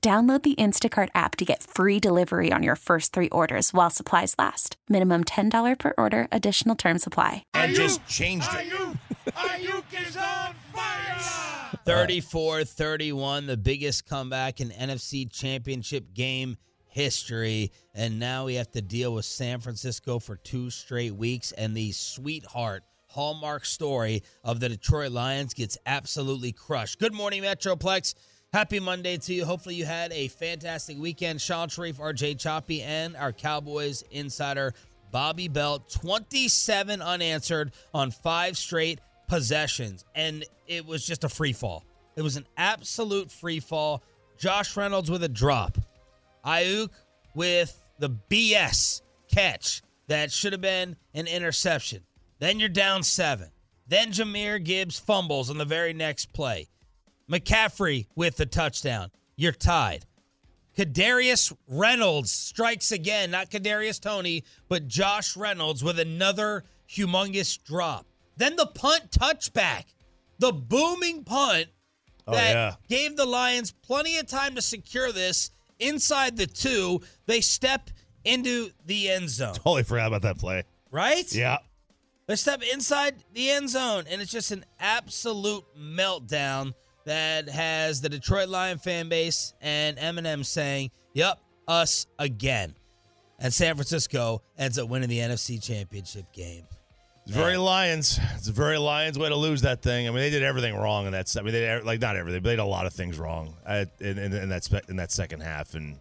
Download the Instacart app to get free delivery on your first three orders while supplies last. Minimum $10 per order, additional term supply. and just changed it. is on fire! 34 31, the biggest comeback in NFC championship game history. And now we have to deal with San Francisco for two straight weeks. And the sweetheart hallmark story of the Detroit Lions gets absolutely crushed. Good morning, Metroplex. Happy Monday to you. Hopefully, you had a fantastic weekend. Shan Shariff, RJ Choppy, and our Cowboys insider, Bobby Belt. 27 unanswered on five straight possessions. And it was just a free fall. It was an absolute free fall. Josh Reynolds with a drop. Aiyuk with the BS catch that should have been an interception. Then you're down seven. Then Jahmyr Gibbs fumbles on the very next play. McCaffrey with the touchdown. You're tied. Kadarius Reynolds strikes again, not Kadarius Toney, but Josh Reynolds with another humongous drop. Then the punt touchback, the booming punt Oh, that yeah. gave the Lions plenty of time to secure this inside the two. They step into the end zone, Totally forgot about that play. right? Yeah. They step inside the end zone, and it's just an absolute meltdown that has the Detroit Lion fan base and Eminem saying, Yep, us again. And San Francisco ends up winning the NFC Championship game. It's very Lions. It's a very Lions way to lose that thing. I mean, they did everything wrong in that. I mean, they did, like not everything, but they did a lot of things wrong in, in, in that in that second half. And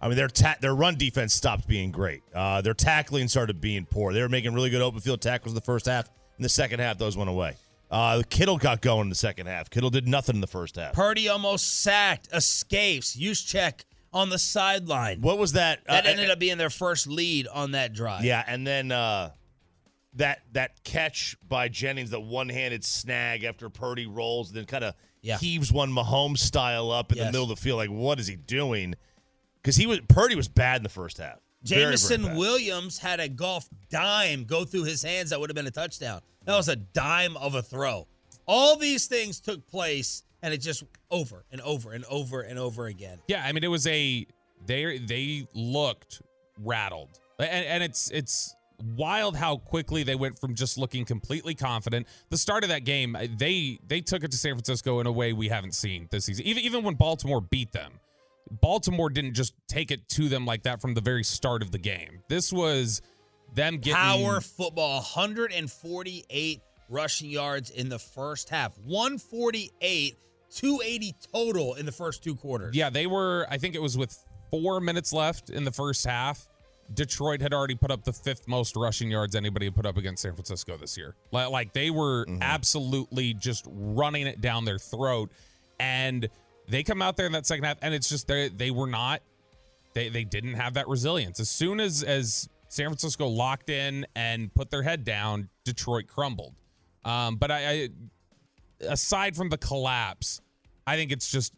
I mean, their ta- their run defense stopped being great. Uh, their tackling started being poor. They were making really good open field tackles in the first half. In the second half, those went away. Uh, Kittle got going in the second half. Kittle did nothing in the first half. Purdy almost sacked, escapes, Juszczyk on the sideline. What was that? That Uh, ended up being their first lead on that drive. Yeah, and then uh, that that catch by Jennings, the one handed snag after Purdy rolls, then kind of Yeah. heaves one Mahomes style up in Yes. the middle of the field. Like, what is he doing? Because he was Purdy was bad in the first half. Very, very Jameson. Williams had a Goff dime go through his hands that would have been a touchdown. That was a dime of a throw. All these things took place, and it just over and over and over and over again. Yeah, I mean it was a they they looked rattled. And, and it's it's wild how quickly they went from just looking completely confident. The start of that game, they they took it to San Francisco in a way we haven't seen this season. Even even when Baltimore beat them. Baltimore didn't just take it to them like that from the very start of the game. This was them getting Power football, 148 rushing yards in the first half, 148, 280 total in the first two quarters. Yeah, they were. I think it was with four minutes left in the first half. Detroit had already put up the fifth most rushing yards anybody had put up against San Francisco this year. Like, like they were mm-hmm. absolutely just running it down their throat, and they come out there in that second half, and it's just they they were not. They they didn't have that resilience. As soon as as San Francisco locked in and put their head down, Detroit crumbled. Um, but I, I aside from the collapse, I think it's just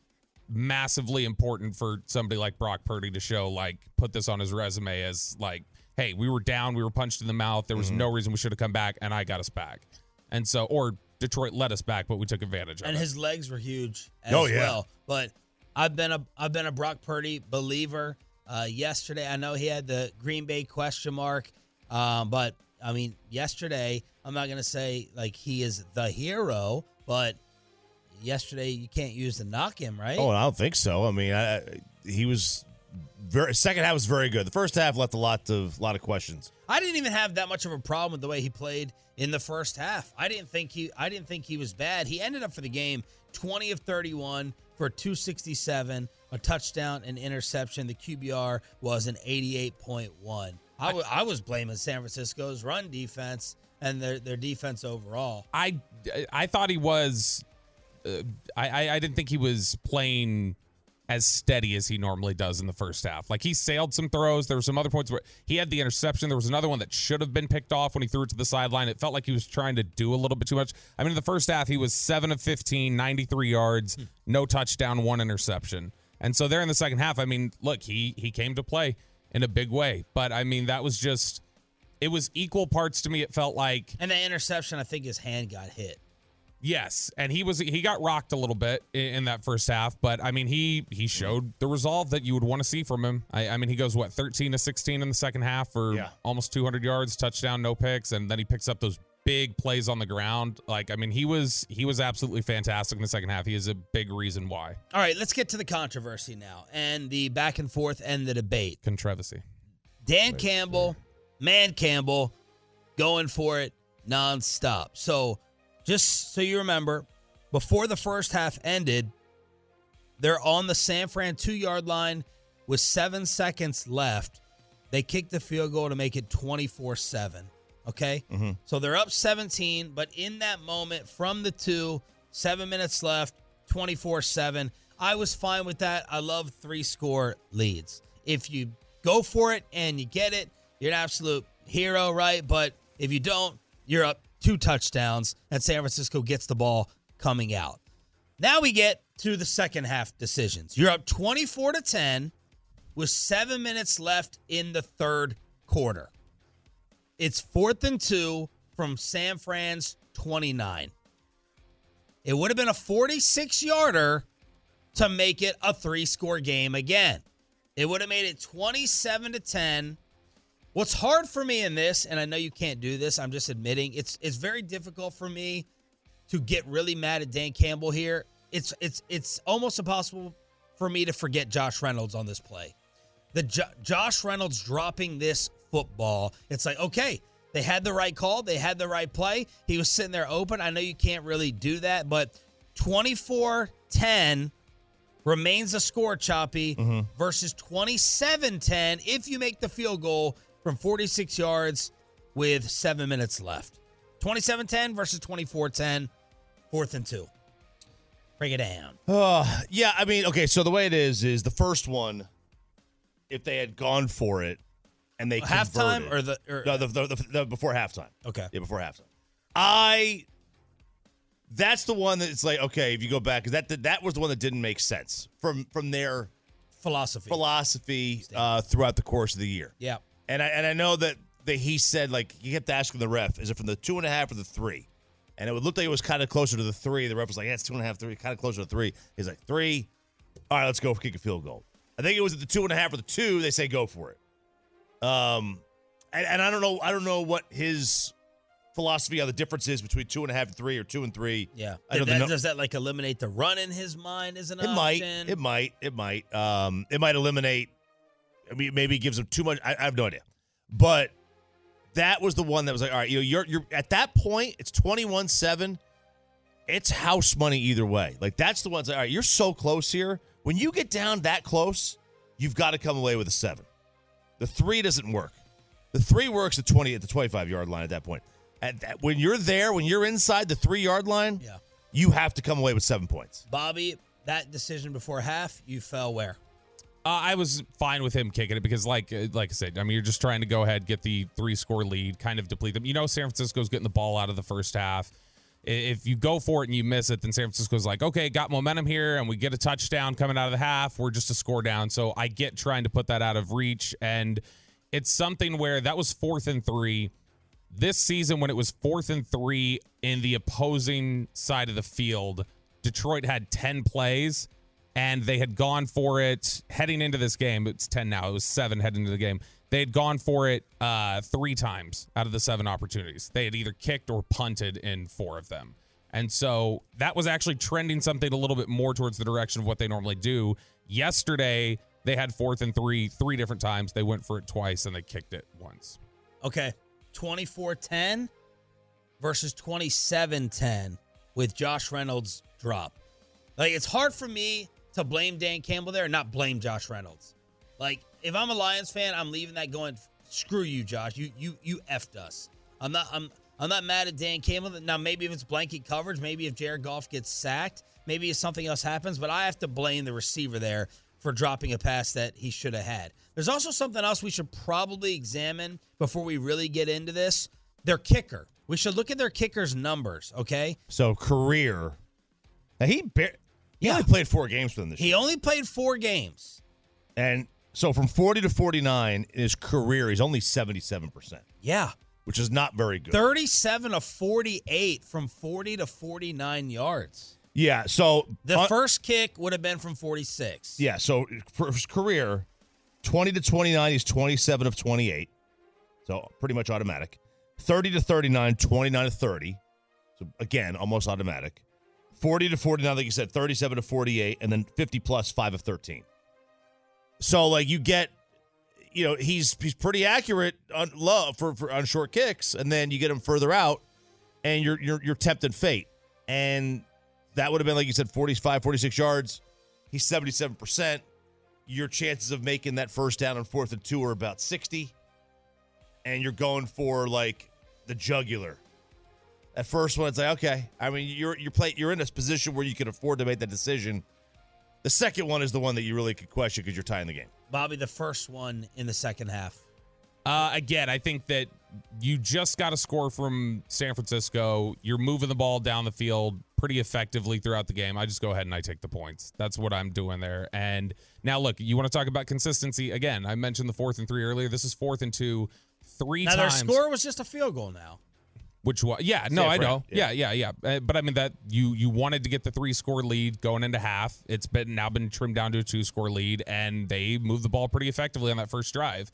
massively important for somebody like Brock Purdy to show like put this on his resume as like, hey, we were down, we were punched in the mouth, there was no reason we should have come back, and I got us back. And so, or Detroit let us back, but we took advantage of and it. his legs were huge as Oh, yeah. well. But I've been a I've been a Brock Purdy believer. Uh, yesterday, I know he had the Green Bay question mark, um, but I mean, yesterday, I'm not gonna say like he is the hero, but yesterday you can't use to knock him, right? Oh, I don't think so. I mean, I, he was very second half was very good. The first half left a lot of lot of questions. I didn't even have that much of a problem with the way he played in the first half. I didn't think he I didn't think he was bad. He ended up for the game 20 of 31 for 267, a touchdown and interception. The QBR was an 88.1. I, w- I was blaming San Francisco's run defense and their their defense overall. I I thought he was. Uh, I I didn't think he was playing as steady as he normally does in the first half. Like he sailed some throws. There were some other points where he had the interception. There was another one that should have been picked off when he threw it to the sideline. It felt like he was trying to do a little bit too much. I mean, in the first half, he was 7 of 15, 93 yards, hmm. no touchdown, one interception. And so there in the second half, I mean, look, he he came to play in a big way. But I mean, that was just it was equal parts to me. It felt like And the interception, I think his hand got hit. Yes, and he was he got rocked a little bit in, in that first half, but I mean he he showed the resolve that you would want to see from him. I, I mean he goes what thirteen to sixteen in the second half for Yeah. almost two hundred yards, touchdown, no picks, and then he picks up those big plays on the ground. Like I mean he was he was absolutely fantastic in the second half. He is a big reason why All right, let's get to the controversy now and the back and forth and the debate. controversy. Dan Campbell, Man Campbell, going for it nonstop. So, just so you remember, before the first half ended, they're on the San Fran two yard line with seven seconds left. They kick the field goal to make it 24 7. Okay? Mm-hmm. So they're up 17, but in that moment from the two, seven minutes left, 24 7. I was fine with that. I love three score leads. If you go for it and you get it, you're an absolute hero, right? But if you don't, you're up two touchdowns, and San Francisco gets the ball coming out. Now we get to the second half decisions. You're up 24 to 10 with seven minutes left in the third quarter. It's fourth and two from San Fran's 29. It would have been a 46 yarder to make it a three score game again. It would have made it 27 to 10. What's hard for me in this, and I know you can't do this, I'm just admitting it's it's very difficult for me to get really mad at Dan Campbell here. It's it's it's almost impossible for me to forget Josh Reynolds on this play. The jo- Josh Reynolds dropping this football. It's like okay, they had the right call, they had the right play. He was sitting there open. I know you can't really do that, but 24-10 remains a score choppy mm-hmm. versus 27-10 if you make the field goal from 46 yards with 7 minutes left. 27-10 versus 24-10, fourth and 2. Break it down. Uh, yeah, I mean, okay, so the way it is is the first one, if they had gone for it and they Halftime converted- or the or, no, the, the, the, the before halftime. Okay. Yeah, before halftime. I that's the one that's like okay, if you go back, 'cause that that was the one that didn't make sense from from their philosophy. philosophy uh, throughout the course of the year. yeah. And I and I know that that he said like he kept asking the ref, is it from the two and a half or the three? And it would look like it was kind of closer to the three. The ref was like, yeah, it's two and a half, three, kind of closer to three. He's like, three. All right, let's go for kick a field goal. I think it was at the two and a half or the two. They say go for it. Um, and, and I don't know, I don't know what his philosophy on the difference is between two and a half and three or two and three. Yeah. That- nu- does that like eliminate the run in his mind as an It might. It might. It might. Um, it might eliminate. I mean, maybe it gives him too much. I, I have no idea. But that was the one that was like, all right, you know, you're you're at that point. It's twenty one seven. It's house money either way. Like that's the ones. Like, all right, you're so close here. When you get down that close, you've got to come away with a seven. The three doesn't work. The three works at twenty at the twenty five yard line at that point. At that, when you're there, when you're inside the three yard line, Yeah. you have to come away with seven points. Bobby, that decision before half, you fell where? Uh, I was fine with him kicking it because, like, uh, like I said, I mean, you're just trying to go ahead, get the three score lead, kind of deplete them. You know, San Francisco's getting the ball out of the first half. If you go for it and you miss it, then San Francisco's like, okay, got momentum here, and we get a touchdown coming out of the half. We're just a score down. So I get trying to put that out of reach, and it's something where that was fourth and three. This season, when it was fourth and three in the opposing side of the field, Detroit had 10 plays and they had gone for it heading into this game. It's 10 now. It was seven heading into the game. They had gone for it uh, three times out of the seven opportunities. They had either kicked or punted in four of them. And so that was actually trending something a little bit more towards the direction of what they normally do. Yesterday, They had fourth and three three different times. They went for it twice and they kicked it once. Okay. 24 10 versus 27 10 with Josh Reynolds drop. Like, it's hard for me to blame Dan Campbell there not blame Josh Reynolds. Like, if I'm a Lions fan, I'm leaving that going, screw you, Josh. You you you effed us. I'm not I'm I'm not mad at Dan Campbell. Now maybe if it's blanket coverage, maybe if Jared Goff gets sacked, maybe if something else happens, but I have to blame the receiver there for dropping a pass that he should have had. There's also something else we should probably examine before we really get into this. Their kicker. We should look at their kicker's numbers, okay? So career. Now he he Yeah. only played four games for them this He year, only played 4 games. and so from 40 to 49 in his career, he's only 77 percent, Yeah. which is not very good. 37 of 48 from 40 to 49 yards. Yeah. So The first kick would have been from 46. Yeah, so for his career, 20 to 29, he's 27 of 28. So pretty much automatic. 30 to 39, 29 to 30. So again, almost automatic. 40 to 49, like you said, 37 to 48, and then 50 plus 5 of 13. So like you get you know, he's he's pretty accurate on love for, for on short kicks, and then you get him further out and you're you're you're tempting fate. And that would have been like you said 45 46 yards. He's 77%. Your chances of making that first down on fourth and two are about 60. And you're going for like the jugular. At first one, it's like, okay. I mean, you're you're play, you're in a position where you can afford to make that decision. The second one is the one that you really could question because you're tying the game. Bobby, the first one in the second half. Uh, again, I think that you just got a score from San Francisco. You're moving the ball down the field pretty effectively throughout the game. I just go ahead and I take the points. That's what I'm doing there. And now, look, you want to talk about consistency again? I mentioned the fourth and three earlier. This is fourth and two, three Now, their score was just a field goal now. Which was yeah, no, I Fran, know, yeah, yeah, yeah. Uh, but I mean that you you wanted to get the three score lead going into half. It's been now been trimmed down to a two score lead, and they moved the ball pretty effectively on that first drive.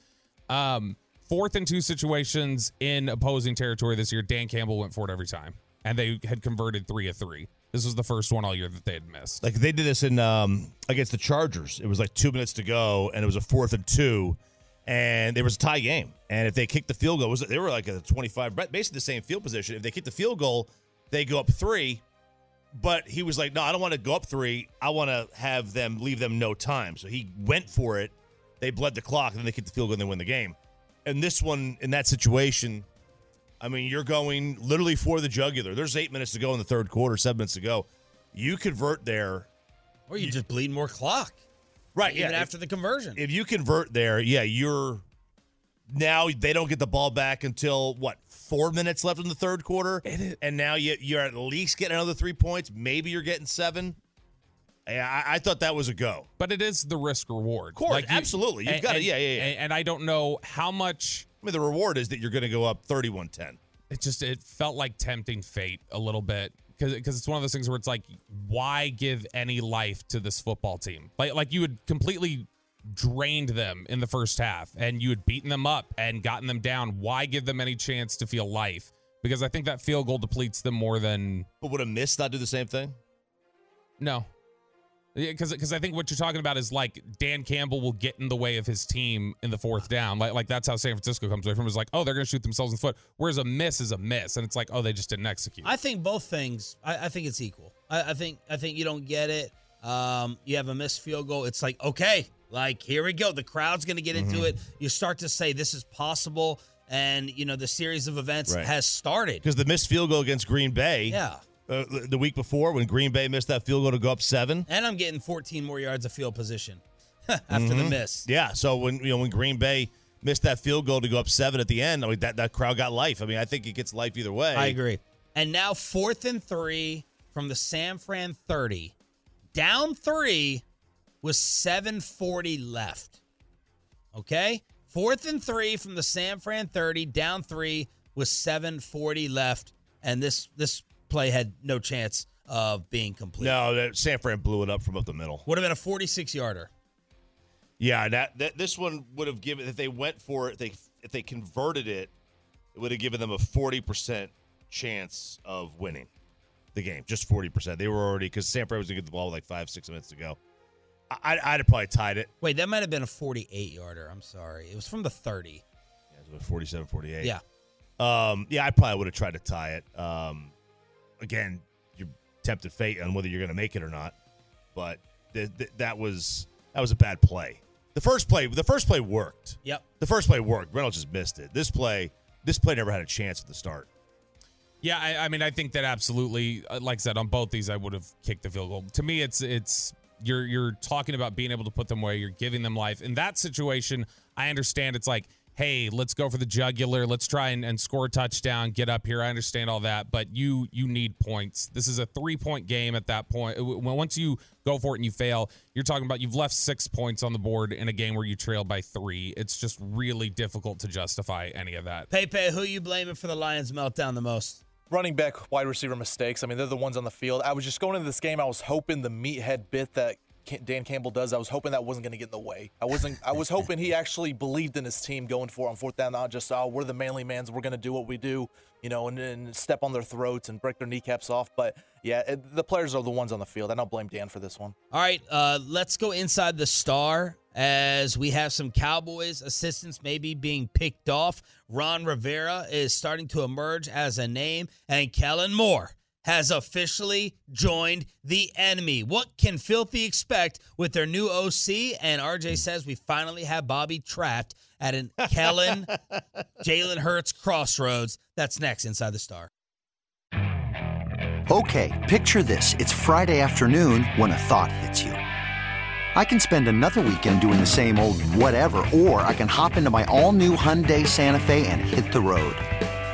Um, fourth and two situations in opposing territory this year, Dan Campbell went for it every time, and they had converted three of three. This was the first one all year that they had missed. Like they did this in um, against the Chargers. It was like two minutes to go, and it was a fourth and two, and there was a tie game. And if they kicked the field goal, it was they were like a twenty-five, basically the same field position. If they kicked the field goal, they go up three. But he was like, "No, I don't want to go up three. I want to have them leave them no time." So he went for it. They bled the clock, and then they kicked the field goal, and they win the game. And this one, in that situation, I mean, you're going literally for the jugular. There's eight minutes to go in the third quarter, seven minutes to go. You convert there, Or you just bleed more clock. Right? Even yeah, after the conversion. if, if you convert there, yeah, you're now they don't get the ball back until what four minutes left in the third quarter, and now you you're at least getting another three points. Maybe you're getting seven. Yeah, I, I thought that was a go. But it is the risk reward. Of course, absolutely. You've got it. Yeah, yeah, yeah. And, and I don't know how much I mean, the reward is that you're going to go up 31-10. it just it felt like tempting fate a little bit because because it's one of those things where it's like why give any life to this football team? Like like you had completely drained them in the first half and you had beaten them up and gotten them down. Why give them any chance to feel life? Because I think that field goal depletes them more than But would a miss not do the same thing? no because because I think what you're talking about is like Dan Campbell will get in the way of his team in the fourth down. Like like that's how San Francisco comes away from. Is like oh they're going to shoot themselves in the foot. Whereas a miss is a miss, and it's like oh they just didn't execute. I think both things. I, I think it's equal. I, I think I think you don't get it. Um, you have a missed field goal. It's like okay, like here we go. The crowd's going to get into it. You start to say this is possible, and you know the series of events Right. has started. Because the missed field goal against Green Bay, Yeah, uh, the week before when Green Bay missed that field goal to go up seven. and I'm getting 14 more yards of field position after the miss. Yeah, so when you know when Green Bay missed that field goal to go up seven at the end, I mean that that crowd got life. I mean, I think it gets life either way. I agree. And now fourth and three from the San Fran 30, down three with 740 left. Okay? Fourth and three from the San Fran 30, down three with 740 left. And this this play had no chance of being complete. No, that San Fran blew it up from up the middle. Would have been a 46 yarder. Yeah, that, that this one would have given if they went for it, they if they converted it, it would have given them a forty percent chance of winning the game. Just forty percent. They were already because San Fran was gonna get the ball with like five six minutes to go. I, I'd have probably tied it. Wait, that might have been a 48 yarder. I'm sorry. It was from the 30. Yeah, it was 47 48. Yeah. Um, yeah, I probably would have tried to tie it. Um, again, you're tempted fate on whether you're going to make it or not. But th- th- that was that was a bad play. The first play, the first play worked. Yep. The first play worked. Reynolds just missed it. This play, this play never had a chance at the start. Yeah, I, I mean, I think that absolutely, uh, like I said, on both these, I would have kicked the field goal. To me, it's it's you're you're talking about being able to put them away. You're giving them life. In that situation, I understand. It's like, hey, let's go for the jugular. Let's try and, and score a touchdown. Get up here. I understand all that, but you you need points. This is a three point game at that point. Once you go for it and you fail, you're talking about you've left six points on the board in a game where you trail by three. It's just really difficult to justify any of that. Pepe, who you blaming for the Lions meltdown the most? running back, wide receiver mistakes. I mean, they're the ones on the field. I was just going into this game. I was hoping the meathead bit that Dan Campbell does. I was hoping that wasn't going to get in the way. I wasn't. I was hoping he actually believed in his team going for on fourth down, not just oh we're the manly mans, we're going to do what we do, you know, and, and step on their throats and break their kneecaps off. But yeah, it, the players are the ones on the field. I don't blame Dan for this one. All right, uh, let's go inside the star as we have some Cowboys assistants maybe being picked off. Ron Rivera is starting to emerge as a name, and Kellen Moore has officially joined the enemy. What can Philly expect with their new OC? And RJ says we finally have Bobby trapped at an Kellen Jalen Hurts crossroads. That's next inside the star. Okay, picture this. It's Friday afternoon when a thought hits you. I can spend another weekend doing the same old whatever, or I can hop into my all new Hyundai Santa Fe and hit the road.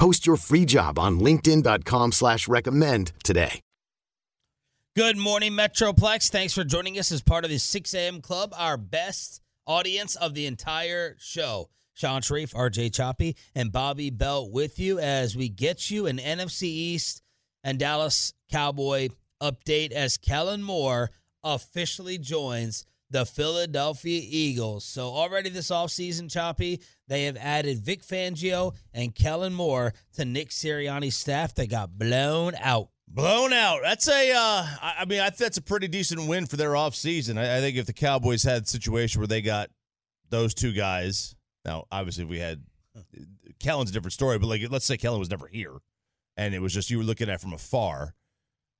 Post your free job on LinkedIn.com slash recommend today. Good morning, Metroplex. Thanks for joining us as part of the 6 a.m. Club, our best audience of the entire show. Shan Shariff, RJ Choppy, and Bobby Belt with you as we get you an NFC East and Dallas Cowboy update as Kellen Moore officially joins the Philadelphia Eagles. So already this offseason, Choppy, they have added Vic Fangio and Kellen Moore to Nick Sirianni's staff. They got blown out. Blown out. That's a. Uh, I mean, I that's a pretty decent win for their offseason. I, I think if the Cowboys had a situation where they got those two guys, now obviously we had Kellen's a different story, but like let's say Kellen was never here, and it was just you were looking at from afar.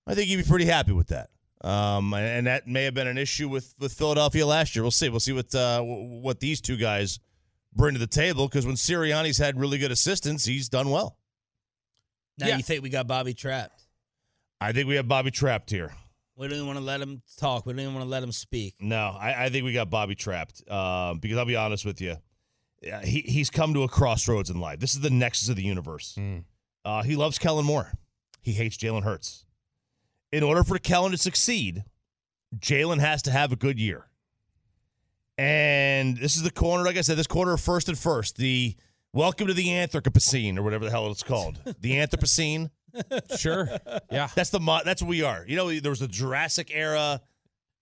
I think you'd be pretty happy with that. Um, and that may have been an issue with with Philadelphia last year. We'll see. We'll see what uh, what these two guys bring to the table because when Sirianni's had really good assistance, he's done well. Now Yeah. you think we got Bobby trapped? I think we have Bobby trapped here. We don't even want to let him talk. We don't even want to let him speak. No, I, I think we got Bobby trapped. Um, because I'll be honest with you, he he's come to a crossroads in life. This is the nexus of the universe. Uh, he loves Kellen Moore. He hates Jalen Hurts. In order for Kellen to succeed, Jalen has to have a good year. And this is the corner, like I said, this corner of first and first. The welcome to the Anthropocene or whatever the hell it's called. the Anthropocene. Sure. Yeah. That's the mo- that's what we are. You know, there was the Jurassic era.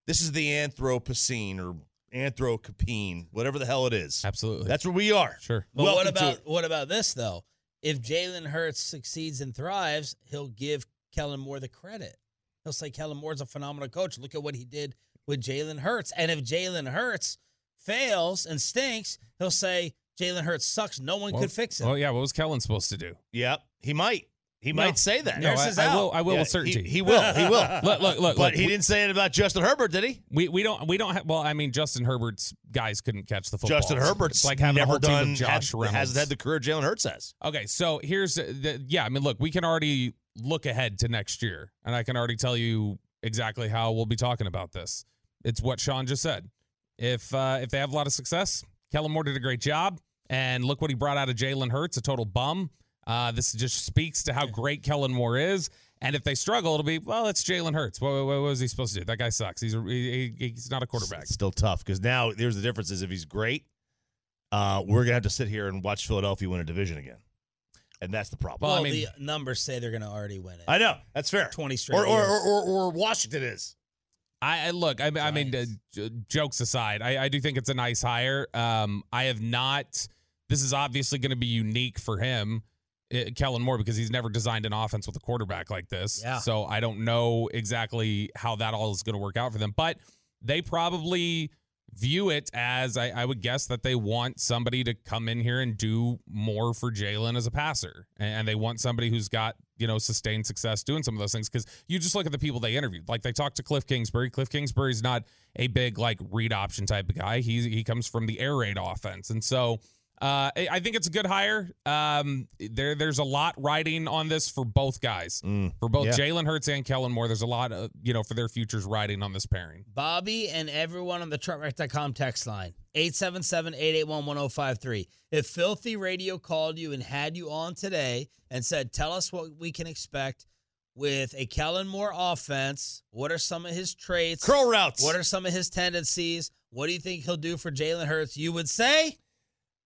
This is the Anthropocene or Anthropocene, whatever the hell it is. Absolutely. That's where we are. Sure. But what Welcome to about what about this though? If Jalen Hurts succeeds and thrives, he'll give Kellen Moore the credit. He'll say Kellen Moore's a phenomenal coach. Look at what he did with Jalen Hurts. And if Jalen Hurts fails and stinks, he'll say Jalen Hurts sucks. No one Well- could fix it. Well, yeah. What was Kellen supposed to do? Yep, he might. He No. might say that. No, I, I will. I will Yeah, with certainty. He, he will. He will. look, look, look. but look, he we- didn't say it about Justin Herbert, did he? We we don't we don't have. Well, I mean, Justin Herbert's guys couldn't catch the football. Justin Herbert's It's like having a never whole team done. of Josh had, Reynolds. hasn't had the career Jalen Hurts has. Okay, so here's the yeah. I mean, look, we can already look ahead to next year, and I can already tell you exactly how we'll be talking about this. It's what Shan just said. If uh, if they have a lot of success, Kellen Moore did a great job, and look what he brought out of Jalen Hurts, a total bum. Uh, this just speaks to how great Kellen Moore is. And if they struggle, it'll be well, it's Jalen Hurts. What, what, what was he supposed to do? That guy sucks. He's a, he, he- he's not a quarterback. It's still tough because now there's the difference is if he's great, uh, we're gonna have to sit here and watch Philadelphia win a division again, and that's the problem. well, I mean- the numbers say they're going to already win it. I know that's fair. 20 straight or or, or, or, or Washington is. I, I look. I, I mean, uh, j- jokes aside, I, I do think it's a nice hire. Um, I have not. This is obviously going to be unique for him, uh, Kellen Moore, because he's never designed an offense with a quarterback like this. Yeah. So I don't know exactly how that all is going to work out for them, but they probably view it as I, I would guess that they want somebody to come in here and do more for Jalen as a passer, and, they want somebody who's got you know sustained success doing some of those things. Because you just look at the people they interviewed, like they talked to Cliff Kingsbury. Cliff Kingsbury's not a big like read option type of guy. He he comes from the air raid offense, and so. Uh, I I think it's a good hire. Um, there, there's a lot riding on this for both guys, for both yeah. Jalen Hurts and Kellen Moore. There's a lot, of, you know, for their futures riding on this pairing. Bobby and everyone on the truckwreck.com text line 877-881-1053. If Philly Radio called you and had you on today and said, "Tell us what we can expect with a Kellen Moore offense. What are some of his traits? Curl routes. What are some of his tendencies? What do you think he'll do for Jalen Hurts?" You would say,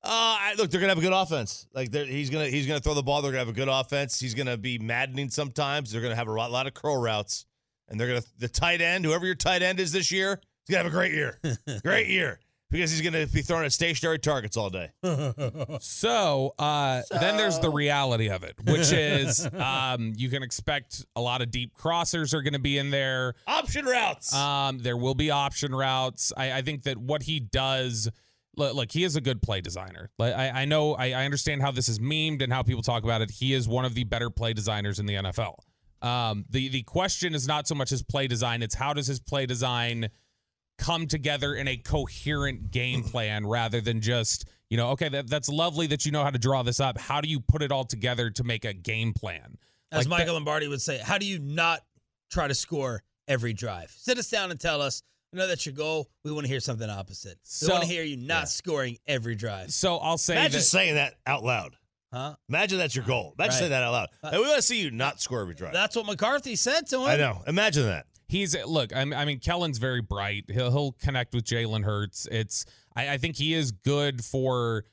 Uh, I, look, they're gonna have a good offense. Like he's gonna he's gonna throw the ball. They're gonna have a good offense. He's gonna be maddening sometimes. They're gonna have a lot, lot of curl routes, and they're gonna the tight end, whoever your tight end is this year, he's gonna have a great year, great year because he's gonna be throwing at stationary targets all day. So, uh, then there's the reality of it, which is um, you can expect a lot of deep crossers are going to be in there. Option routes. Um, there will be option routes. I, I think that what he does, look, look he is a good play designer. Like, I, I know, I, I understand how this is memed and how people talk about it. He is one of the better play designers in the NFL. Um, the the question is not so much his play design; it's how does his play design come together in a coherent game plan rather than just you know okay that, that's lovely that you know how to draw this up how do you put it all together to make a game plan as Like Michael Lombardi would say, how do you not try to score every drive? Sit us down and tell us. I know that's your goal. We want to hear something opposite. We want to hear you not scoring every drive. so i'll say Imagine that, saying that out loud. Huh? Imagine that's your goal. Imagine Right. saying that out loud. Uh, Hey, we want to see you not score every drive. That's what McCarthy said to him. I know. Imagine that. he's look I mean, I mean kellen's very bright he'll, he'll connect with jalen hurts it's I, I think he is good for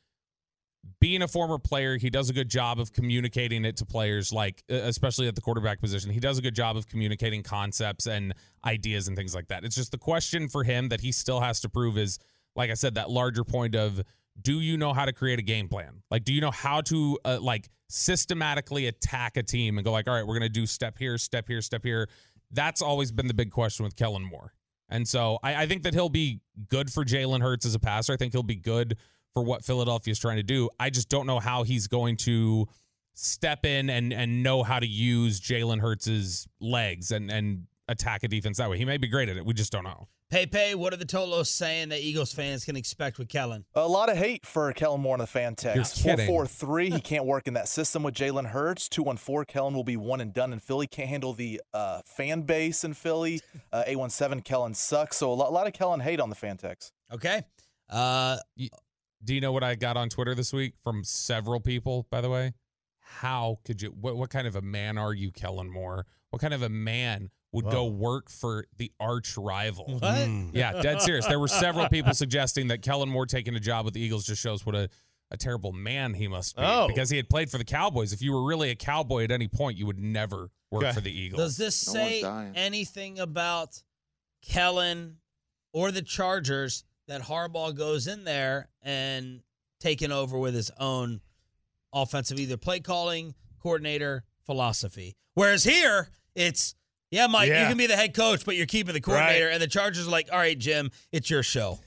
being a former player he does a good job of communicating it to players like especially at the quarterback position. He does a good job of communicating concepts and ideas and things like that. It's just the question for him that he still has to prove is like i said that larger point of do you know how to create a game plan? Like do you know how to uh, like systematically attack a team and go like all right we're to do step here step here step here. That's always been the big question with kellen moore. And so I, I think that he'll be good for Jalen Hurts as a passer. I think he'll be good for what Philadelphia is trying to do. I just don't know how he's going to step in and and know how to use Jalen Hurts's legs and and attack a defense that way. He may be great at it. We just don't know. Pepe, what are the Tolos saying that Eagles fans can expect with Kellen? A lot of hate for Kellen Moore in the fan text. You're 443, he can't work in that system with Jalen Hurts. 214, Kellen will be one and done in Philly. Can't handle the uh, fan base in Philly. Uh, 817, Kellen sucks. So a lot, a lot of Kellen hate on the fan text. Okay. Uh, Do you know what I got on Twitter this week from several people? By the way, how could you? What what kind of a man are you, Kellen Moore? What kind of a man would go work for the arch rival? what? Mm. Yeah, dead serious. There were several people suggesting that Kellen Moore taking a job with the Eagles just shows what a, a terrible man he must be. Oh. Because he had played for the Cowboys. If you were really a cowboy at any point, you would never work Okay. for the Eagles. Does this No say anything about Kellen or the Chargers that Harbaugh goes in there and taking over with his own offensive either play calling, coordinator, philosophy? Whereas here, it's Yeah, Mike, you can be the head coach, but you're keeping the coordinator. And the Chargers are like, all right, Jim, it's your show.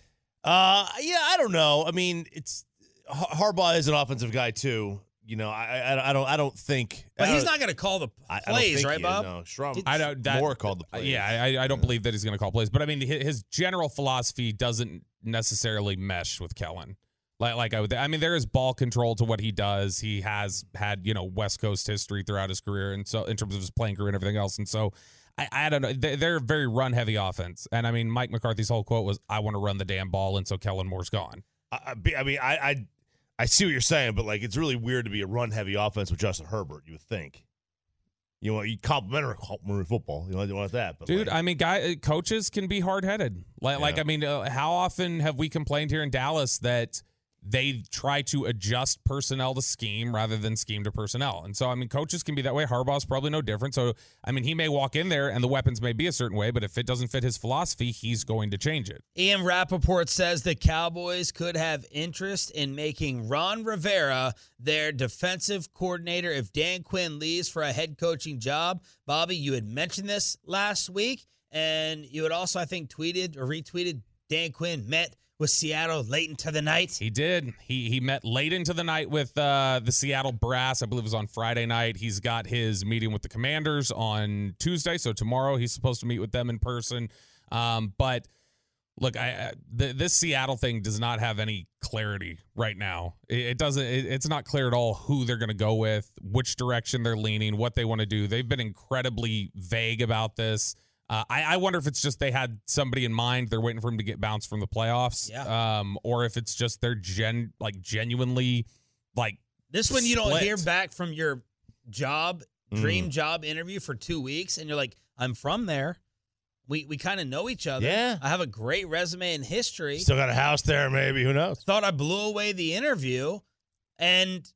Uh, yeah, I don't know. I mean, it's Harbaugh is an offensive guy too. You know, I I, I don't I don't think. But he's don't- not going to call the I- I don't plays, right, is, Bob? No, Schramm. I don't. That, Moore called the uh, plays. Yeah, I, I don't believe that he's going to call plays, but I mean, his, general philosophy doesn't necessarily mesh with Kellen. Like, like I would, I mean, there is ball control to what he does. He has had you know West Coast history throughout his career, and so in terms of his playing career and everything else, and so. I, I don't know. They- They're a very run heavy offense. And I mean, Mike McCarthy's whole quote was, I want to run the damn ball. And so Kellen Moore's gone. I, I I mean, I, I I see what you're saying, but like, it's really weird to be a run heavy offense with Justin Herbert. You would think. You want you complimentary football. You know, you want that, but Dude, like, I mean, guy uh, coaches can be hard headed. Like, like I mean, uh, how often have we complained here in Dallas that they try to adjust personnel to scheme rather than scheme to personnel? And so, I mean, coaches can be that way. Harbaugh's probably no different. So, I mean, he may walk in there and the weapons may be a certain way, but if it doesn't fit his philosophy, he's going to change it. Ian Rapoport says the Cowboys could have interest in making Ron Rivera their defensive coordinator if Dan Quinn leaves for a head coaching job. Bobby, you had mentioned this last week, and you had also, I think, tweeted or retweeted Dan Quinn met with Seattle late into the night. He did. He he met late into the night with uh, the Seattle Brass. I believe it was on Friday night. He's got his meeting with the Commanders on Tuesday, so tomorrow he's supposed to meet with them in person. Um, but look, I, I th- this Seattle thing does not have any clarity right now. It, it doesn't. It, it's not clear at all who they're going to go with, which direction they're leaning, what they want to do. They've been incredibly vague about this. Uh, I, I wonder if it's just they had somebody in mind. They're waiting for him to get bounced from the playoffs. Yeah. Um, or if it's just they're gen like genuinely like This one you don't hear back from your job, dream job interview for two weeks, and you're like, I'm from there. We we kind of know each other. Yeah. I have a great resume and history. still got a house there, maybe. Who knows? Thought I blew away the interview, and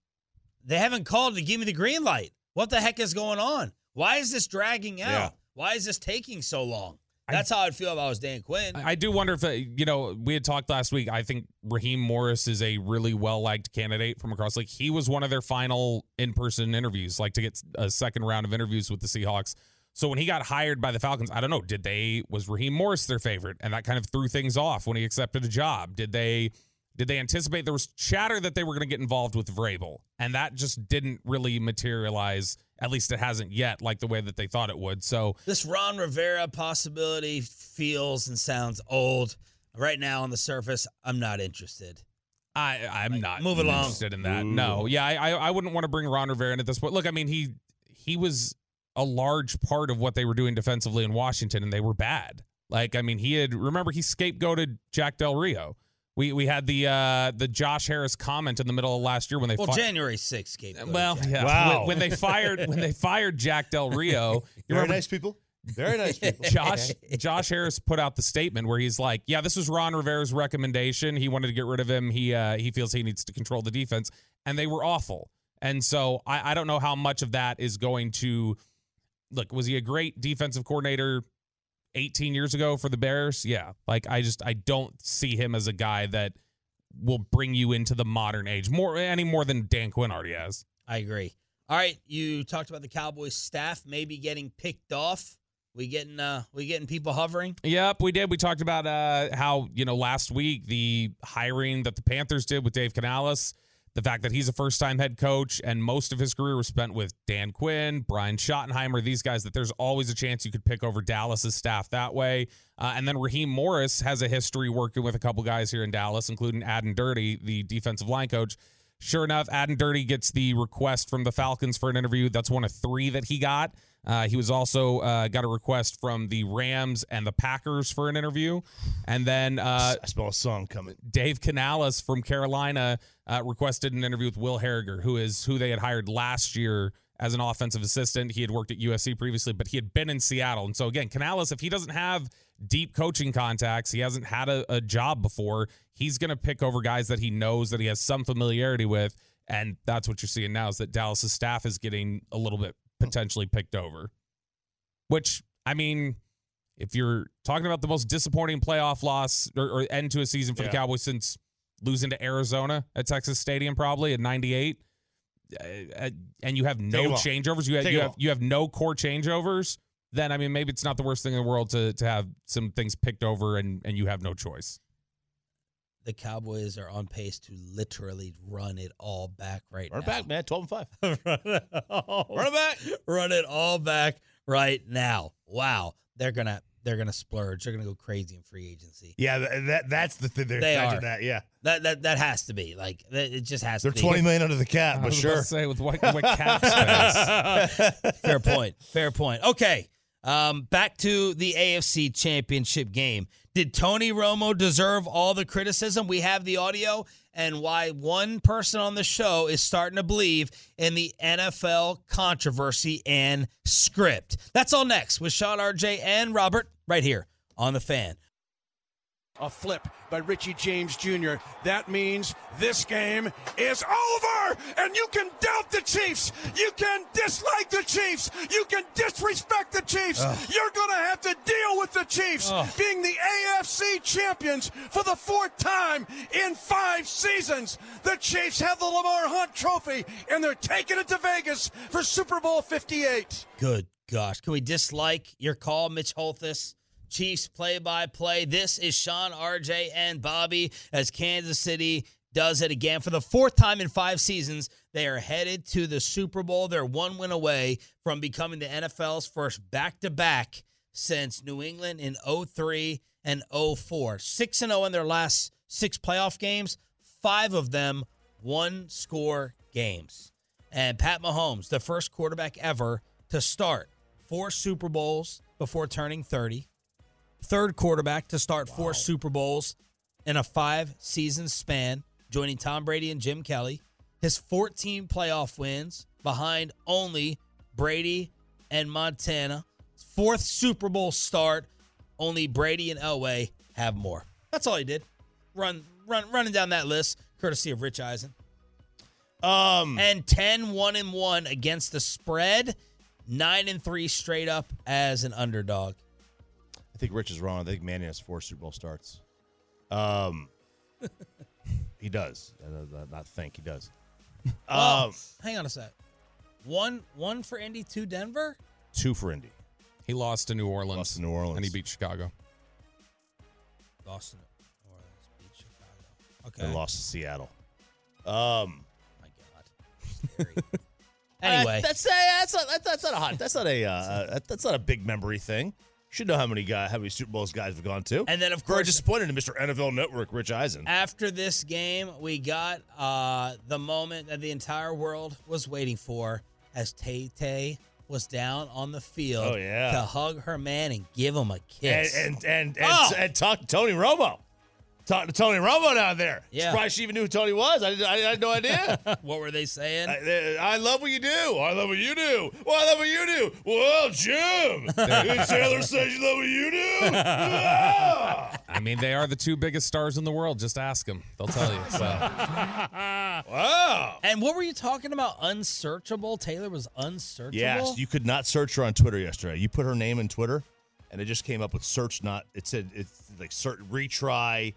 they haven't called to give me the green light. What the heck is going on? Why is this dragging out? Yeah. Why is this taking so long? I- That's how I'd feel if I was Dan Quinn. I I do wonder if, uh, you know, we had talked last week. I think Raheem Morris is a really well liked candidate from across. Like, he was one of their final in person interviews, like to get a second round of interviews with the Seahawks. So when he got hired by the Falcons, I don't know, did they, was Raheem Morris their favorite? And that kind of threw things off when he accepted a job. Did they, did they anticipate there was chatter that they were going to get involved with Vrabel? And that just didn't really materialize. At least it hasn't yet, like the way that they thought it would. So, this Ron Rivera possibility feels and sounds old. Right now, on the surface, I'm not interested. I I'm not move along. interested in that. No, yeah, I I, I wouldn't want to bring Ron Rivera in at this point. Look, I mean he he was a large part of what they were doing defensively in Washington, and they were bad. Like I mean, he had remember he scapegoated Jack Del Rio. We we had the uh the Josh Harris comment in the middle of last year when they Well, fi- January 6th, Gabe. well yeah Wow. when, when they fired when they fired Jack Del Rio. You Very remember nice people. Very nice people. Josh Josh Harris put out the statement where he's like, "Yeah, this was Ron Rivera's recommendation. He wanted to get rid of him. He uh, he feels he needs to control the defense, and they were awful. And so I, I don't know how much of that is going to look. Was he a great defensive coordinator 18 years ago for the Bears? Yeah. Like I just I don't see him as a guy that will bring you into the modern age more any more than Dan Quinn already has. I agree. All right, you talked about the Cowboys staff maybe getting picked off. We getting uh we getting people hovering. Yep, we did. We talked about uh, how you know last week the hiring that the Panthers did with Dave Canales, the fact that he's a first-time head coach, and most of his career was spent with Dan Quinn, Brian Schottenheimer, these guys. That there's always a chance you could pick over Dallas's staff that way. Uh, and then Raheem Morris has a history working with a couple guys here in Dallas, including Aden Durde, the defensive line coach. Sure enough, Aden Durde gets the request from the Falcons for an interview. That's one of three that he got. Uh, he was also uh, got a request from the Rams and the Packers for an interview, and then uh, I smell a song coming. Dave Canales from Carolina uh, requested an interview with Will Harriger, who is who they had hired last year as an offensive assistant. He had worked at USC previously, but he had been in Seattle, and so again, Canales, if he doesn't have deep coaching contacts, he hasn't had a, a job before. He's going to pick over guys that he knows that he has some familiarity with, and that's what you're seeing now is that Dallas's staff is getting a little bit potentially picked over. Which I mean, if you're talking about the most disappointing playoff loss or, or end to a season for the Cowboys since losing to Arizona at Texas Stadium, probably at '98, uh, and you have no changeovers, you have you have you have no core changeovers. then I mean maybe it's not the worst thing in the world to to have some things picked over and and you have no choice. The Cowboys are on pace to literally run it all back right Run now. Run it back, man. 12 and 5. run, it all, Run it back. run it all back right now. Wow, they're gonna they're gonna splurge. They're gonna go crazy in free agency. Yeah, that, that that's the thing. They're They are. that. Yeah, That that that has to be like that, it just has to be. they're to be. 20 million under the cap, I but was about sure. to say with what, what cap space. Fair point. Fair point. Okay. Um, back to the AFC Championship game. Did Tony Romo deserve all the criticism? We have the audio and why one person on the show is starting to believe in the NFL controversy and script. That's all next with Shan RJ and Robert right here on the fan. A flip by Richie James Jr. That means this game is over! And you can doubt the Chiefs! You can dislike the Chiefs! You can disrespect the Chiefs! You're gonna have to deal with the Chiefs being the AFC champions for the fourth time in five seasons! The Chiefs have the Lamar Hunt trophy and they're taking it to Vegas for Super Bowl 58. Good gosh. Can we dislike your call, Mitch Holthus? Chiefs play by play. This is Shan, RJ, and Bobby as Kansas City does it again. For the fourth time in five seasons, they are headed to the Super Bowl. They're one win away from becoming the NFL's first back to back since New England in 03 and 04. 6 0 in their last six playoff games, five of them one score games. And Pat Mahomes, the first quarterback ever to start four Super Bowls before turning 30, third quarterback to start four Super Bowls in a five season span, joining Tom Brady and Jim Kelly. His 14 playoff wins behind only Brady and Montana. Fourth Super Bowl start, only Brady and Elway have more. That's all he did. Run, run, running down that list, courtesy of Rich Eisen. Um, And 10 1 and 1 against the spread, 9 and 3 straight up as an underdog. I think Rich is wrong. I think Manning has four Super Bowl starts. Um, he does. Uh, Not think he does. Well, Um, hang on a sec. One one for Indy, two Denver. two for Indy. He lost to New Orleans. Lost to New Orleans. And he beat Chicago. Lost in New Orleans, beat Chicago. Okay. They lost to Seattle. Um, My God. Anyway, Uh, that's uh, that's not that's, that's not a hot that's not a uh, that's not a big memory thing. Should know how many guy how many Super Bowls guys have gone to. and then of Very course disappointed in Mr. NFL Network, Rich Eisen. after this game, we got uh, the moment that the entire world was waiting for as Tay Tay was down on the field Oh, yeah. to hug her man and give him a And kiss. and and and, Oh! and talk to Tony Romo. Talk to Tony Romo down there. Yeah. Surprised she even knew who Tony was. I, didn't- I, had no idea. what were they saying? I, I love what you do. I love what you do. Well, I love what you do. Well, Jim, Taylor says you love what you do. Yeah. I mean, they are the two biggest stars in the world. Just ask them; they'll tell you. So Wow. and what were you talking about? Unsearchable? Taylor was unsearchable. Yes, you could not search her on Twitter yesterday. You put her name in Twitter, and it just came up with search not. It said it's like search retry,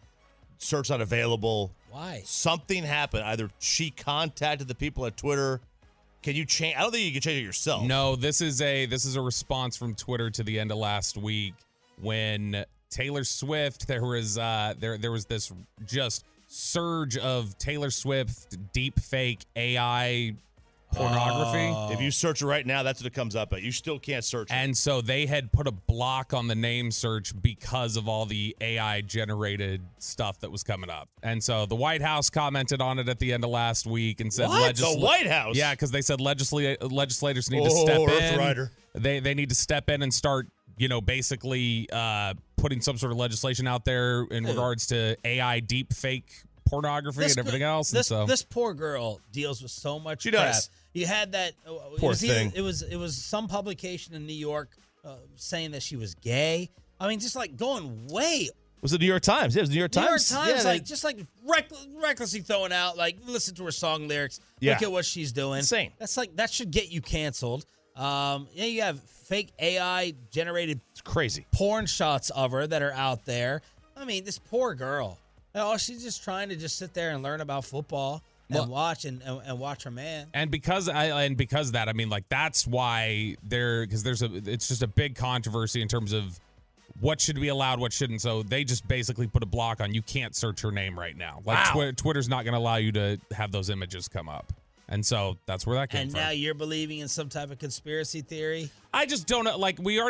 search not available. Why? Something happened. Either she contacted the people at Twitter. Can you change? I don't think you can change it yourself. no, this is a this is a response from Twitter to the end of last week when Taylor Swift. There was uh there there was this just surge of Taylor Swift deep fake AI pornography. If you search it right now, that's what it comes up at. You still can't search it. And so they had put a block on the name search because of all the AI generated stuff that was coming up. And so the White House commented on it at the end of last week and said, What? legisla- The White House? Yeah, because they said legisla- legislators need to Oh, step Earth in. Rider. They they need to step in and start, you know, basically uh, putting some sort of legislation out there in regards to AI deep fake pornography This and everything else. This, and so this poor girl deals with so much She crap. does. You had that. uh, it Poor was either- thing. it was it was some publication in New York uh, saying that she was gay. I mean, just like going way. was it the New York Times? Yeah, it was New York Times. New York Times. Times, Yeah, like they- just like reck- recklessly throwing out, like listen to her song lyrics. Yeah. Look at what she's doing. Insane. That's like that should get you canceled. Um, yeah, you have fake AI generated it's crazy. porn shots of her that are out there. I mean, this poor girl. Oh, she's just trying to just sit there and learn about football. And watch and, and, and watch our man. And because I and because of that, I mean, like that's why there because there's a it's just a big controversy in terms of what should be allowed, what shouldn't. So they just basically put a block on you can't search her name right now. Like Wow. Twi- Twitter's not going to allow you to have those images come up, and so that's where that came And from. now you're believing in some type of conspiracy theory. I just don't know. Like we are.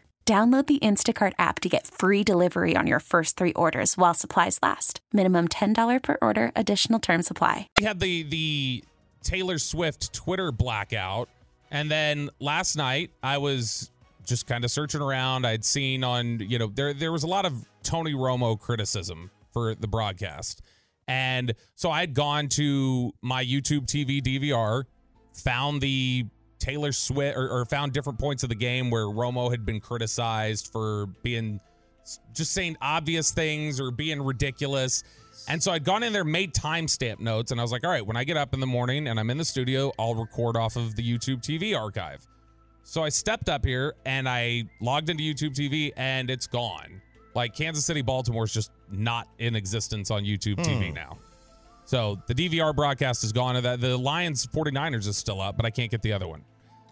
Download the Instacart app to get free delivery on your first three orders while supplies last. Minimum $10 per order, additional term supply. we had the the Taylor Swift Twitter blackout, and then last night I was just kind of searching around. I'd seen on you know there there was a lot of Tony Romo criticism for the broadcast, and so I had gone to my YouTube TV DVR, found the Taylor Swift or, or found different points of the game where Romo had been criticized for being just saying obvious things or being ridiculous. And so I'd gone in there, made timestamp notes, and I was like, all right, when I get up in the morning and I'm in the studio, I'll record off of the YouTube TV archive. So I stepped up here and I logged into YouTube TV and it's gone. Like Kansas City, Baltimore's just not in existence on YouTube TV hmm. now. So the DVR broadcast is gone. The, the Lions 49ers is still up, but I can't get the other one.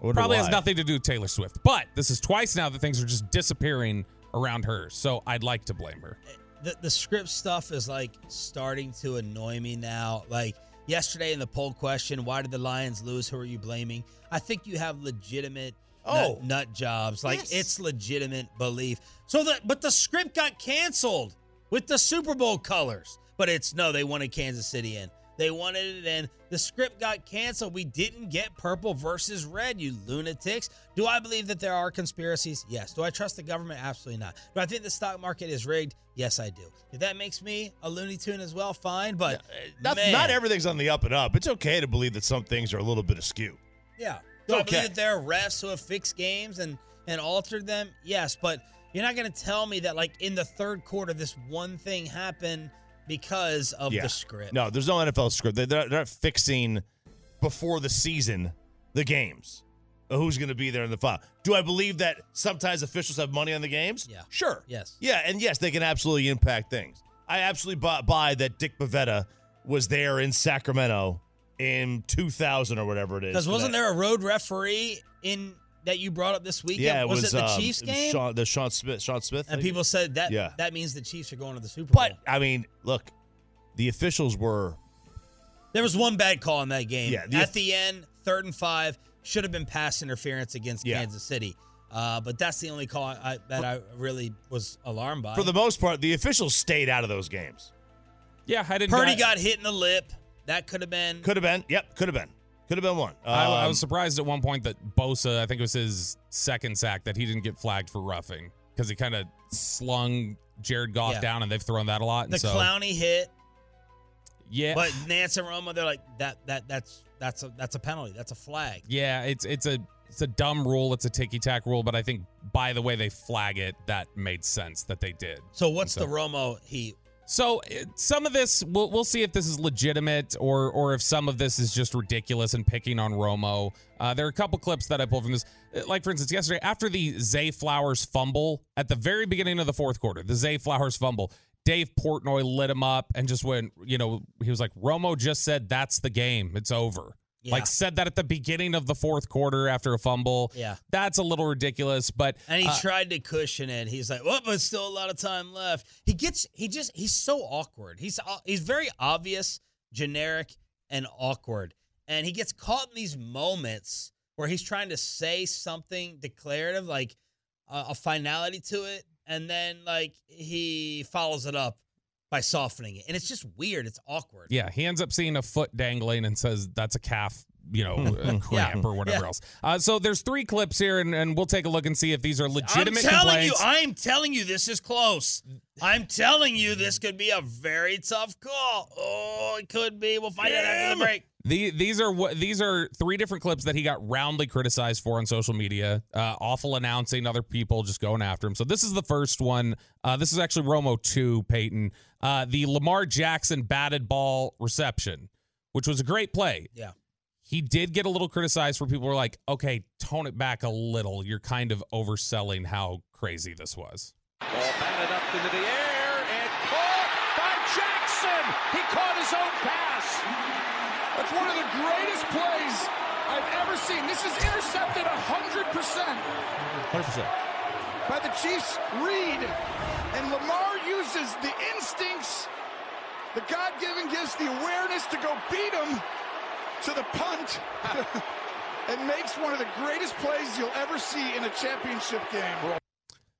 I wonder Probably has nothing to do with Taylor Swift. But this is twice now that things are just disappearing around her. So I'd like to blame her. the, the script stuff is like starting to annoy me now. Like yesterday in the poll question, why did the Lions lose? Who are you blaming? I think you have legitimate Oh. nut, nut jobs. Like Yes. it's legitimate belief. So that but the script got canceled with the Super Bowl colors. But it's no, they wanted Kansas City in. They wanted it in. The script got canceled. We didn't get purple versus red, you lunatics. Do I believe that there are conspiracies? Yes. Do I trust the government? Absolutely not. Do I think the stock market is rigged? Yes, I do. If that makes me a Looney Tune as well, fine. But eh, Not, man, not everything's on the up and up. It's okay to believe that some things are a little bit askew. Yeah. Do I Okay. believe that there are refs who have fixed games and and altered them? Yes, but you're not going to tell me that like in the third quarter this one thing happened because of yeah. the script. No, there's no NFL script. They're, they're not fixing before the season the games. Who's going to be there in the final? Do I believe that sometimes officials have money on the games? Yeah. Sure. Yes. Yeah, and yes, they can absolutely impact things. I absolutely buy, buy that Dick Bavetta was there in Sacramento in 2000 or whatever it is. Because wasn't that. there a road referee in that you brought up this weekend? Yeah, it was, it the um, Chiefs it game? Sean, the Sean Smith. Sean Smith. and thing? people said that Yeah. that means the Chiefs are going to the Super Bowl. But I mean, look, the officials were There was one bad call in that game. Yeah, the- At the end, third and five, should have been pass interference against Yeah. Kansas City. Uh, but that's the only call I, that I really was alarmed by. for the most part, the officials stayed out of those games. Yeah, I didn't. Purdy I, got hit in the lip. That could have been. Could have been. Yep, could have been. Could have been one. I, I Um, was surprised at one point that Bosa, I think it was his second sack, that he didn't get flagged for roughing because he kind of slung Jared Goff Yeah. down, and they've thrown that a lot. And the so, Clowney hit, yeah, but Nantz and Romo, they're like that. That that's that's a that's a penalty. That's a flag. yeah, it's it's a it's a dumb rule. It's a ticky tack rule, but I think by the way they flag it, that made sense that they did. So what's So- the Romo heat? So uh, some of this, we'll, we'll see if this is legitimate or or if some of this is just ridiculous and picking on Romo. Uh, there are a couple clips that I pulled from this, Uh, like for instance, yesterday after the Zay Flowers fumble at the very beginning of the fourth quarter, the Zay Flowers fumble. Dave Portnoy lit him up and just went, you know, he was like, Romo just said that's the game, it's over. Yeah. Like said that at the beginning of the fourth quarter after a fumble. Yeah. That's a little ridiculous, but And he uh, tried to cushion it. He's like, "Well, but still a lot of time left." He gets, he just, he's so awkward. He's, uh, he's very obvious, generic, and awkward. and he gets caught in these moments where he's trying to say something declarative, like a, a finality to it, and then like he follows it up by softening it, and it's just weird. It's awkward. Yeah, he ends up seeing a foot dangling and says that's a calf, you know, a cramp or whatever Yeah. else. Uh, so there's three clips here, and, and we'll take a look and see if these are legitimate I'm telling complaints. you, I'm telling you, this is close. I'm telling you, this could be a very tough call. Oh, it could be. We'll find out after the break. The, these are what these are three different clips that he got roundly criticized for on social media. Uh, awful announcing, other people just going after him. So this is the first one. Uh, this is actually Romo two, Peyton. Uh, the Lamar Jackson batted ball reception, which was a great play. Yeah. He did get a little criticized for people were like, okay, tone it back a little. You're kind of overselling how crazy this was. Ball batted up into the air and caught by Jackson. He caught his own pass. That's one of the greatest plays I've ever seen. This is intercepted 100%. 100%. by the Chiefs read, and Lamar uses the instincts, the God-given gives the awareness to go beat him to the punt, and makes one of the greatest plays you'll ever see in a championship game.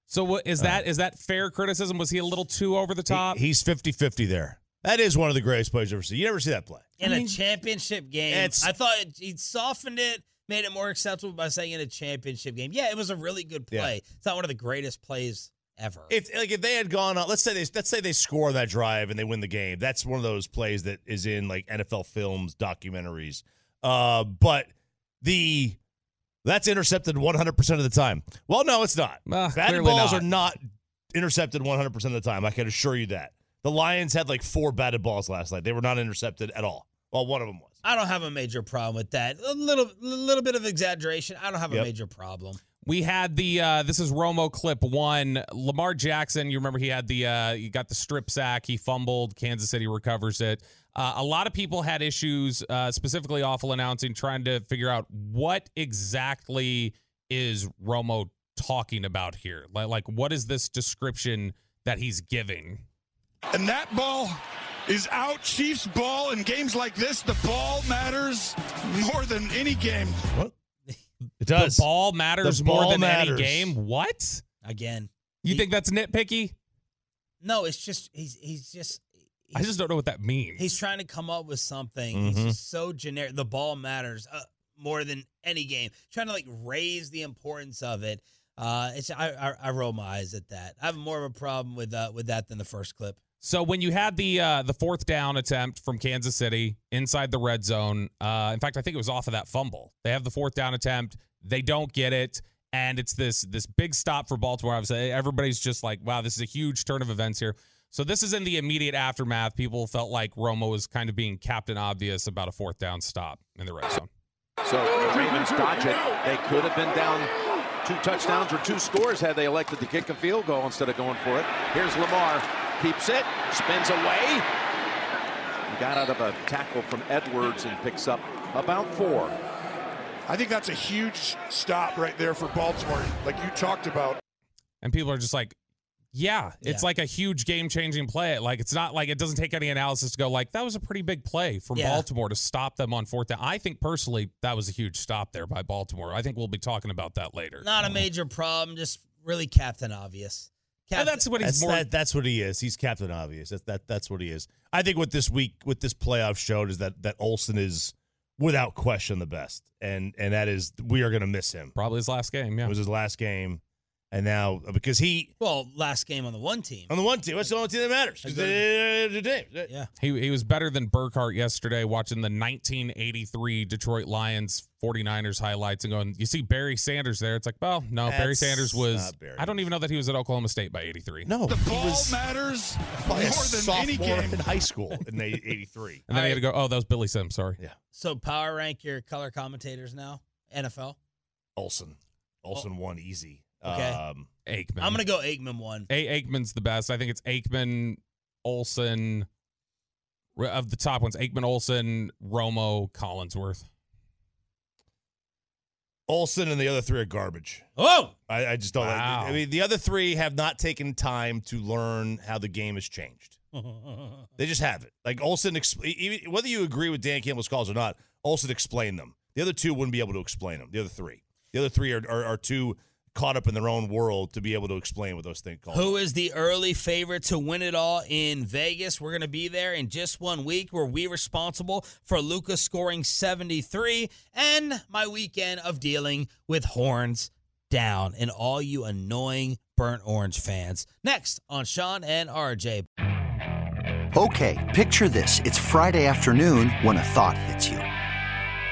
So what is that? Is that fair criticism? Was he a little too over the top? He- he's 50-50 there. That is one of the greatest plays you've ever seen. You never see that play. In a championship game, I thought it, he softened it, made it more acceptable by saying in a championship game. Yeah, it was a really good Yeah. play. It's not one of the greatest plays ever. If like if they had gone on, let's say they let's say they score that drive and they win the game. That's one of those plays that is in like NFL films, documentaries. Uh, but the that's intercepted 100% of the time. Well, no, it's not. Uh, Batted clearly balls not. are not intercepted 100% of the time. I can assure you that. The Lions had like four batted balls last night. They were not intercepted at all. Well, one of them was. I don't have a major problem with that. A little, little bit of exaggeration. I don't have Yep. a major problem. We had the uh this is Romo clip one. Lamar Jackson, you remember he had the uh he got the strip sack, he fumbled, Kansas City recovers it. Uh, a lot of people had issues, uh, specifically awful announcing, trying to figure out what exactly is Romo talking about here. Like, like what is this description that he's giving? And that ball is out. Chiefs ball in games like this. The ball matters more than any game. What? It does. The ball matters The more than matters. any game. What? Again, You He- think that's nitpicky? no, it's just he's he's just. I just don't know what that means. He's trying to come up with something. Mhm. He's just so generic. The ball matters uh, more than any game. Trying to like raise the importance of it. Uh, it's I, I I roll my eyes at that. I have more of a problem with uh, with that than the first clip. So when you had the uh, the fourth down attempt from Kansas City inside the red zone, uh, in fact, I think it was off of that fumble. They have the fourth down attempt, they don't get it, and it's this this big stop for Baltimore. Obviously, everybody's just like, "Wow, this is a huge turn of events here." So this is in the immediate aftermath. People felt like Romo was kind of being Captain Obvious about a fourth down stop in the red zone. So the Ravens dodge it. They could have been down two touchdowns or two scores had they elected to kick a field goal instead of going for it. Here's Lamar. Keeps it. Spins away. He got out of a tackle from Edwards and picks up about four. I think that's a huge stop right there for Baltimore, like you talked about. And people are just like, yeah, it's Yeah. like a huge game changing play. Like it's not like it doesn't take any analysis to go like that was a pretty big play from Yeah. Baltimore to stop them on fourth down. I think personally that was a huge stop there by Baltimore. I think we'll be talking about that later. Not a major problem. Just really Captain Obvious. And Captain, that's what he's That's, more. that, that's what he is. He's Captain Obvious. That's that. That's what he is. I think what this week, what this playoff showed, is that that Olsen is without question the best, and and that is we are going to miss him. Probably his last game. Yeah. It was his last game, and now uh, because he well, last game on the one team. on the one team, that's the only team that matters. Yeah. He, he was better than Burkhardt yesterday watching the 1983 Detroit Lions 49ers highlights and going, you see Barry Sanders there. It's like, well, no, Barry Sanders was, Barry. I don't even know that he was at Oklahoma State by 83. No, The he ball was matters more a than any sophomore game. in high school in '83. And then he had to go, oh, that was Billy Sims. Sorry. Yeah, So power rank your color commentators now. NFL. Olsen, Olsen won easy. Okay. Um, Aikman. I'm gonna go Aikman one. A- Aikman's the best. I think it's Aikman, Olsen. Of the top ones, Aikman, Olsen, Romo, Collinsworth. Olsen and the other three are garbage. Oh, I, I just don't. like I mean, the other three have not taken time to learn how the game has changed. They just haven't. Like Olsen, exp- even whether you agree with Dan Campbell's calls or not, Olsen explained them. The other two wouldn't be able to explain them. The other three. The other three are, are, are too caught up in their own world to be able to explain what those things call. Who is the early favorite to win it all in Vegas? We're going to be there in just one week. Were we responsible for Luka's scoring 73 and my weekend of dealing with horns down and all you annoying burnt orange fans? Next on Shan and RJ. Okay, picture this. It's Friday afternoon when a thought hits you.